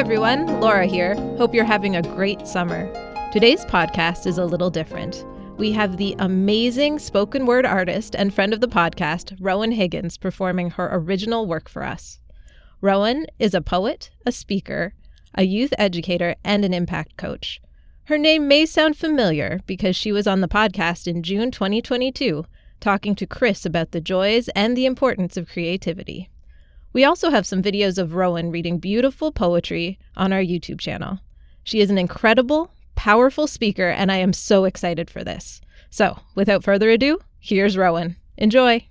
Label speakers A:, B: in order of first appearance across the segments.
A: everyone, Laura here. Hope you're having a great summer. Today's podcast is a little different. We have the amazing spoken word artist and friend of the podcast, Roen Higgins, performing her original work for us. Roen is a poet, a speaker, a youth educator, and an impact coach. Her name may sound familiar because she was on the podcast in June 2022 talking to Chris about the joys and the importance of creativity. We also have some videos of Roen reading beautiful poetry on our YouTube channel. She is an incredible, powerful speaker, and I am so excited for this. So, without further ado, here's Roen. Enjoy!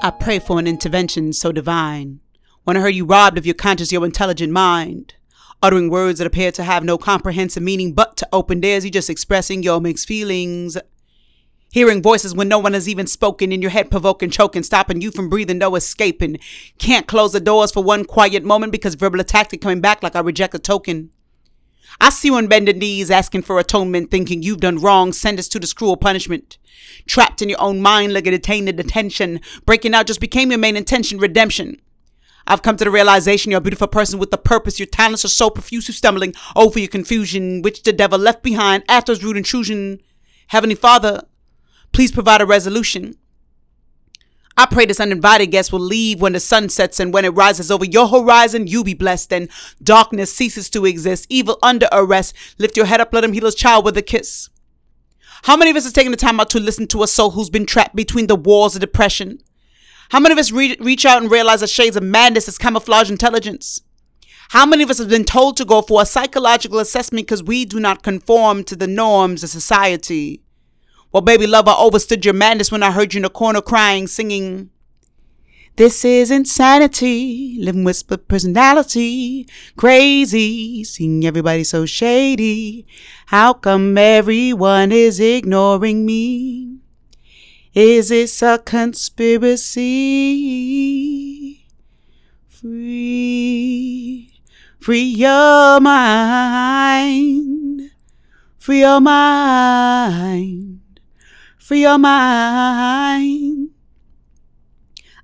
B: I pray for an intervention so divine. When I heard you robbed of your conscious, your intelligent mind uttering words that appear to have no comprehensive meaning but to open ears. You're just expressing your mixed feelings. Hearing voices when no one has even spoken in your head, provoking, choking, stopping you from breathing, no escaping. Can't close the doors for one quiet moment because verbal attack is coming back like I reject a token. I see you on bended knees asking for atonement, thinking you've done wrong, send us to this cruel punishment. Trapped in your own mind like a detained in detention, breaking out just became your main intention, redemption. I've come to the realization you're a beautiful person with a purpose. Your talents are so profuse, you're stumbling over your confusion, which the devil left behind after his rude intrusion. Heavenly Father, please provide a resolution. I pray this uninvited guest will leave when the sun sets and when it rises over your horizon, you be blessed and darkness ceases to exist. Evil under arrest. Lift your head up, let him heal his child with a kiss. How many of us have taken the time out to listen to a soul who's been trapped between the walls of depression? How many of us re- reach out and realize that shades of madness is camouflage intelligence? How many of us have been told to go for a psychological assessment because we do not conform to the norms of society? Well, baby love, I overstood your madness when I heard you in the corner crying, singing, This is insanity, living with split personality, crazy, seeing everybody so shady. How come everyone is ignoring me? Is this a conspiracy? Free, free your mind, free your mind, free your mind.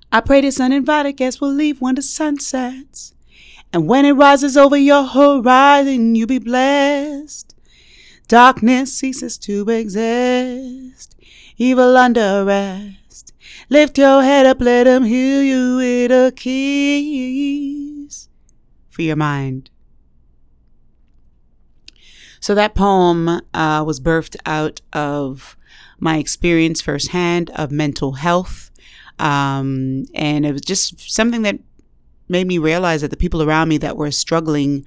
B: I pray this uninvited guest will leave when the sun sets. And when it rises over your horizon, you'll be blessed. Darkness ceases to exist evil under arrest. Lift your head up, let him heal you with a kiss for your mind. So that poem uh, was birthed out of my experience firsthand of mental health. Um, and it was just something that made me realize that the people around me that were struggling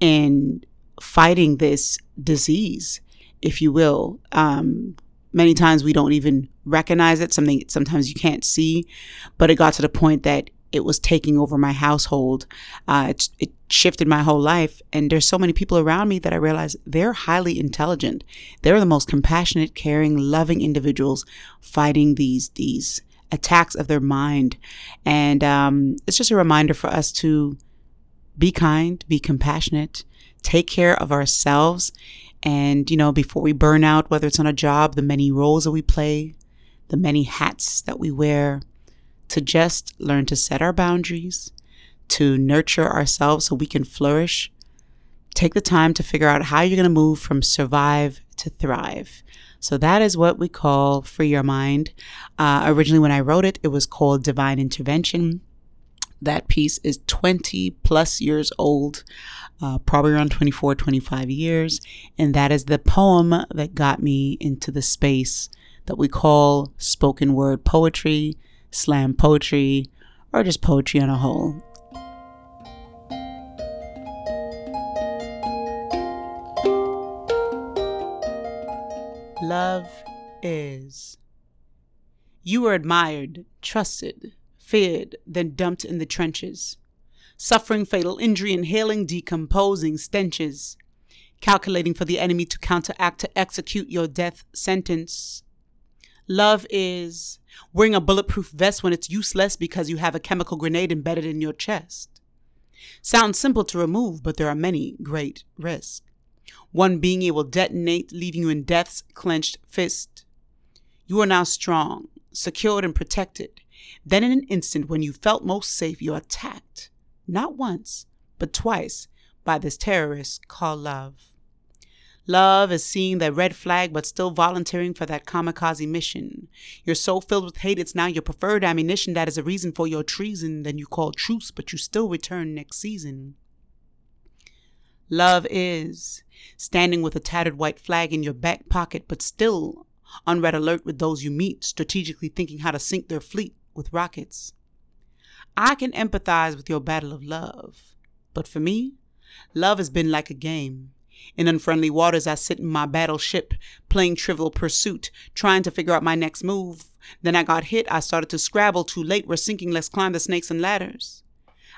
B: and fighting this disease, if you will, um, many times we don't even recognize it. Something sometimes you can't see but it got to the point that it was taking over my household. Uh, it, it shifted my whole life. And there's so many people around me that i realize they're highly intelligent. They're the most compassionate caring loving individuals fighting these these attacks of their mind. And um, it's just a reminder for us to be kind be compassionate take care of ourselves and, you know, before we burn out, whether it's on a job, the many roles that we play, the many hats that we wear, to just learn to set our boundaries, to nurture ourselves so we can flourish. Take the time to figure out how you're going to move from survive to thrive. So that is what we call free your mind. Uh, originally, when I wrote it, it was called divine intervention. That piece is 20 plus years old, uh, probably around 24, 25 years. And that is the poem that got me into the space that we call spoken word poetry, slam poetry, or just poetry on a whole. Love is. You are admired, trusted, feared, then dumped in the trenches, suffering fatal injury, inhaling decomposing stenches, calculating for the enemy to counteract to execute your death sentence. Love is wearing a bulletproof vest when it's useless because you have a chemical grenade embedded in your chest. Sounds simple to remove, but there are many great risks. One being it will detonate, leaving you in death's clenched fist. You are now strong, secured, and protected. Then, in an instant when you felt most safe, you're attacked, not once, but twice, by this terrorist called love. Love is seeing that red flag but still volunteering for that kamikaze mission. You're so filled with hate, it's now your preferred ammunition that is a reason for your treason. Then you call truce, but you still return next season. Love is standing with a tattered white flag in your back pocket, but still on red alert with those you meet, strategically thinking how to sink their fleet with rockets. I can empathize with your battle of love, but for me, love has been like a game. In unfriendly waters, I sit in my battleship, playing trivial pursuit, trying to figure out my next move. Then I got hit. I started to scrabble. Too late. We're sinking. Let's climb the snakes and ladders.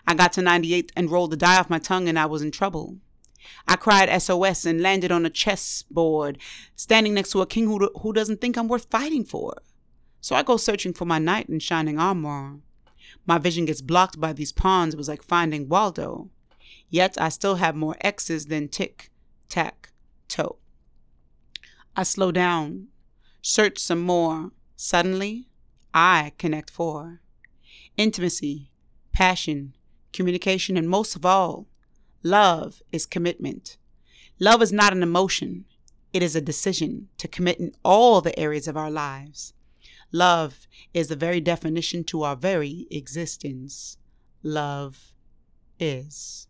B: I got to 98 and rolled the die off my tongue, and I was in trouble. I cried SOS and landed on a chessboard, standing next to a king who, who doesn't think I'm worth fighting for. So I go searching for my knight in shining armor. My vision gets blocked by these pawns. It was like finding Waldo. Yet I still have more X's than tick, tack, toe. I slow down, search some more. Suddenly, I connect four. Intimacy, passion, communication, and most of all, love is commitment. Love is not an emotion, it is a decision to commit in all the areas of our lives. Love is the very definition to our very existence. Love is.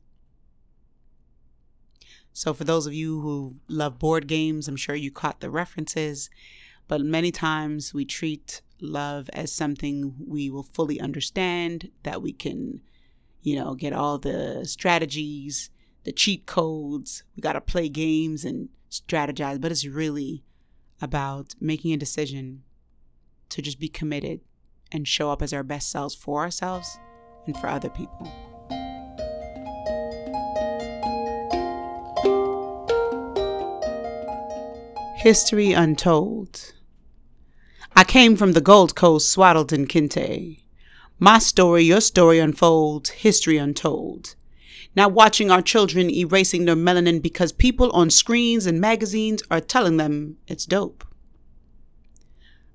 B: So, for those of you who love board games, I'm sure you caught the references, but many times we treat love as something we will fully understand, that we can, you know, get all the strategies, the cheat codes. We got to play games and strategize, but it's really about making a decision to just be committed and show up as our best selves for ourselves and for other people. History Untold. I came from the Gold Coast, swaddled in kente. My story, your story unfolds, history untold. Now watching our children erasing their melanin because people on screens and magazines are telling them it's dope.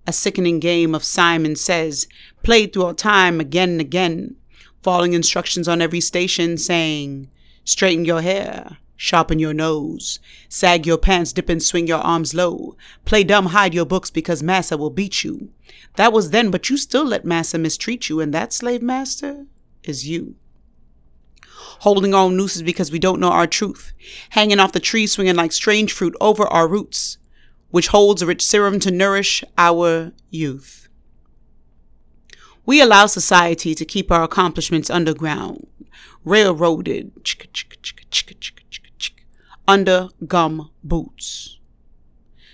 B: A sickening game of Simon Says, played through our time again and again, following instructions on every station saying, straighten your hair, Sharpen your nose. Sag your pants, dip and swing your arms low. Play dumb, hide your books because Massa will beat you. That was then, but you still let Massa mistreat you, and that slave master is you. Holding on nooses because we don't know our truth. Hanging off the tree, swinging like strange fruit over our roots, which holds a rich serum to nourish our youth. We allow society to keep our accomplishments underground, railroaded under gum boots.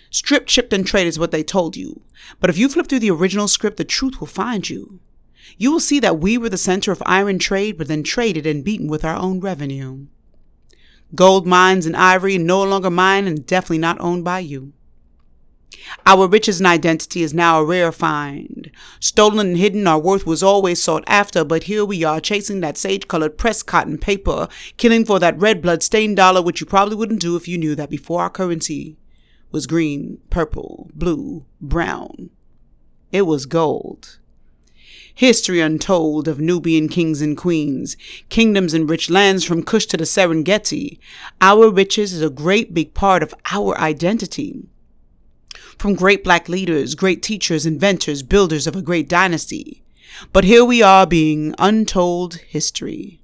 B: Strip, chipped, and trade is what they told you. But if you flip through the original script, the truth will find you. You will see that we were the center of iron trade, but then traded and beaten with our own revenue. Gold mines and ivory no longer mine and definitely not owned by you. Our riches and identity is now a rare find. Stolen and hidden, our worth was always sought after, but here we are chasing that sage colored pressed cotton paper, killing for that red blood stained dollar, which you probably wouldn't do if you knew that before our currency was green, purple, blue, brown. It was gold. History untold of Nubian kings and queens, kingdoms and rich lands from Kush to the Serengeti. Our riches is a great big part of our identity from great black leaders, great teachers, inventors, builders of a great dynasty. But here we are being untold history.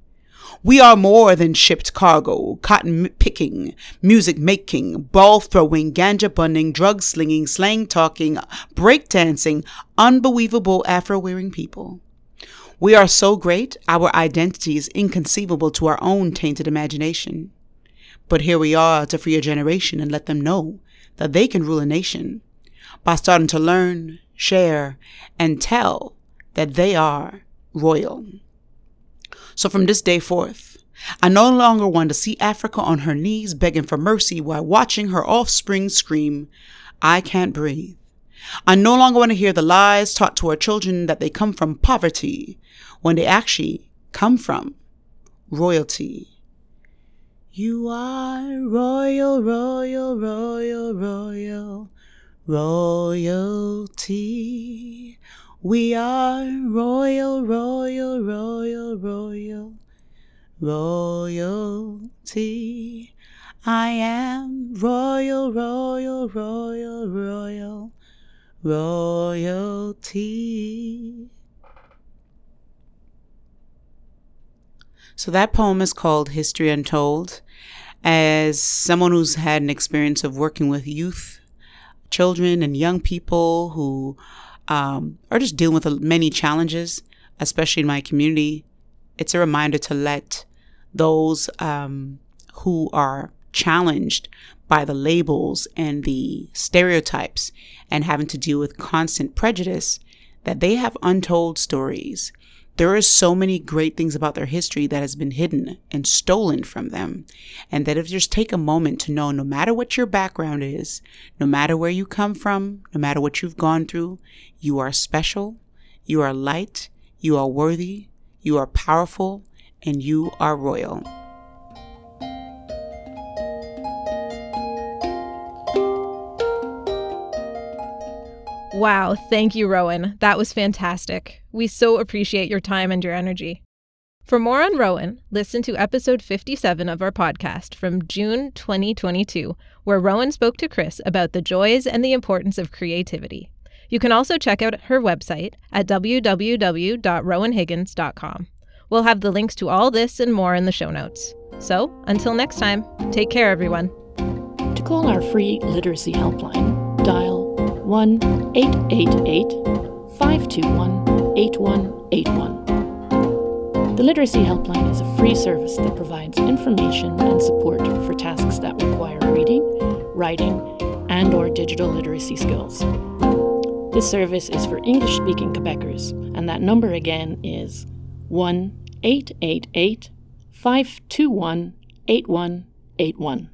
B: We are more than shipped cargo, cotton picking, music making, ball throwing, ganja bunning, drug slinging, slang talking, break dancing, unbelievable Afro wearing people. We are so great, our identity is inconceivable to our own tainted imagination. But here we are to free a generation and let them know that they can rule a nation by starting to learn, share, and tell that they are royal. So from this day forth, I no longer want to see Africa on her knees begging for mercy while watching her offspring scream, I can't breathe. I no longer want to hear the lies taught to our children that they come from poverty when they actually come from royalty. You are royal, royal, royal, royal, Royalty. We are royal, royal, royal, royal, royalty. I am royal, royal, royal, royal, royalty. So that poem is called History Untold. As someone who's had an experience of working with youth, children, and young people who um, are just dealing with many challenges, especially in my community, it's a reminder to let those um, who are challenged by the labels and the stereotypes and having to deal with constant prejudice that they have untold stories there are so many great things about their history that has been hidden and stolen from them. And that if you just take a moment to know no matter what your background is, no matter where you come from, no matter what you've gone through, you are special, you are light, you are worthy, you are powerful, and you are royal.
A: Wow, thank you, Roen. That was fantastic. We so appreciate your time and your energy. For more on Roen, listen to episode 57 of our podcast from June 2022, where Roen spoke to Chris about the joys and the importance of creativity. You can also check out her website at www.roenhiggins.com. We'll have the links to all this and more in the show notes. So, until next time, take care, everyone.
C: To call our free literacy helpline, dial 1 888 521 8181. The Literacy Helpline is a free service that provides information and support for tasks that require reading, writing, and or digital literacy skills. This service is for English-speaking Quebecers, and that number again is 1 888 521 8181.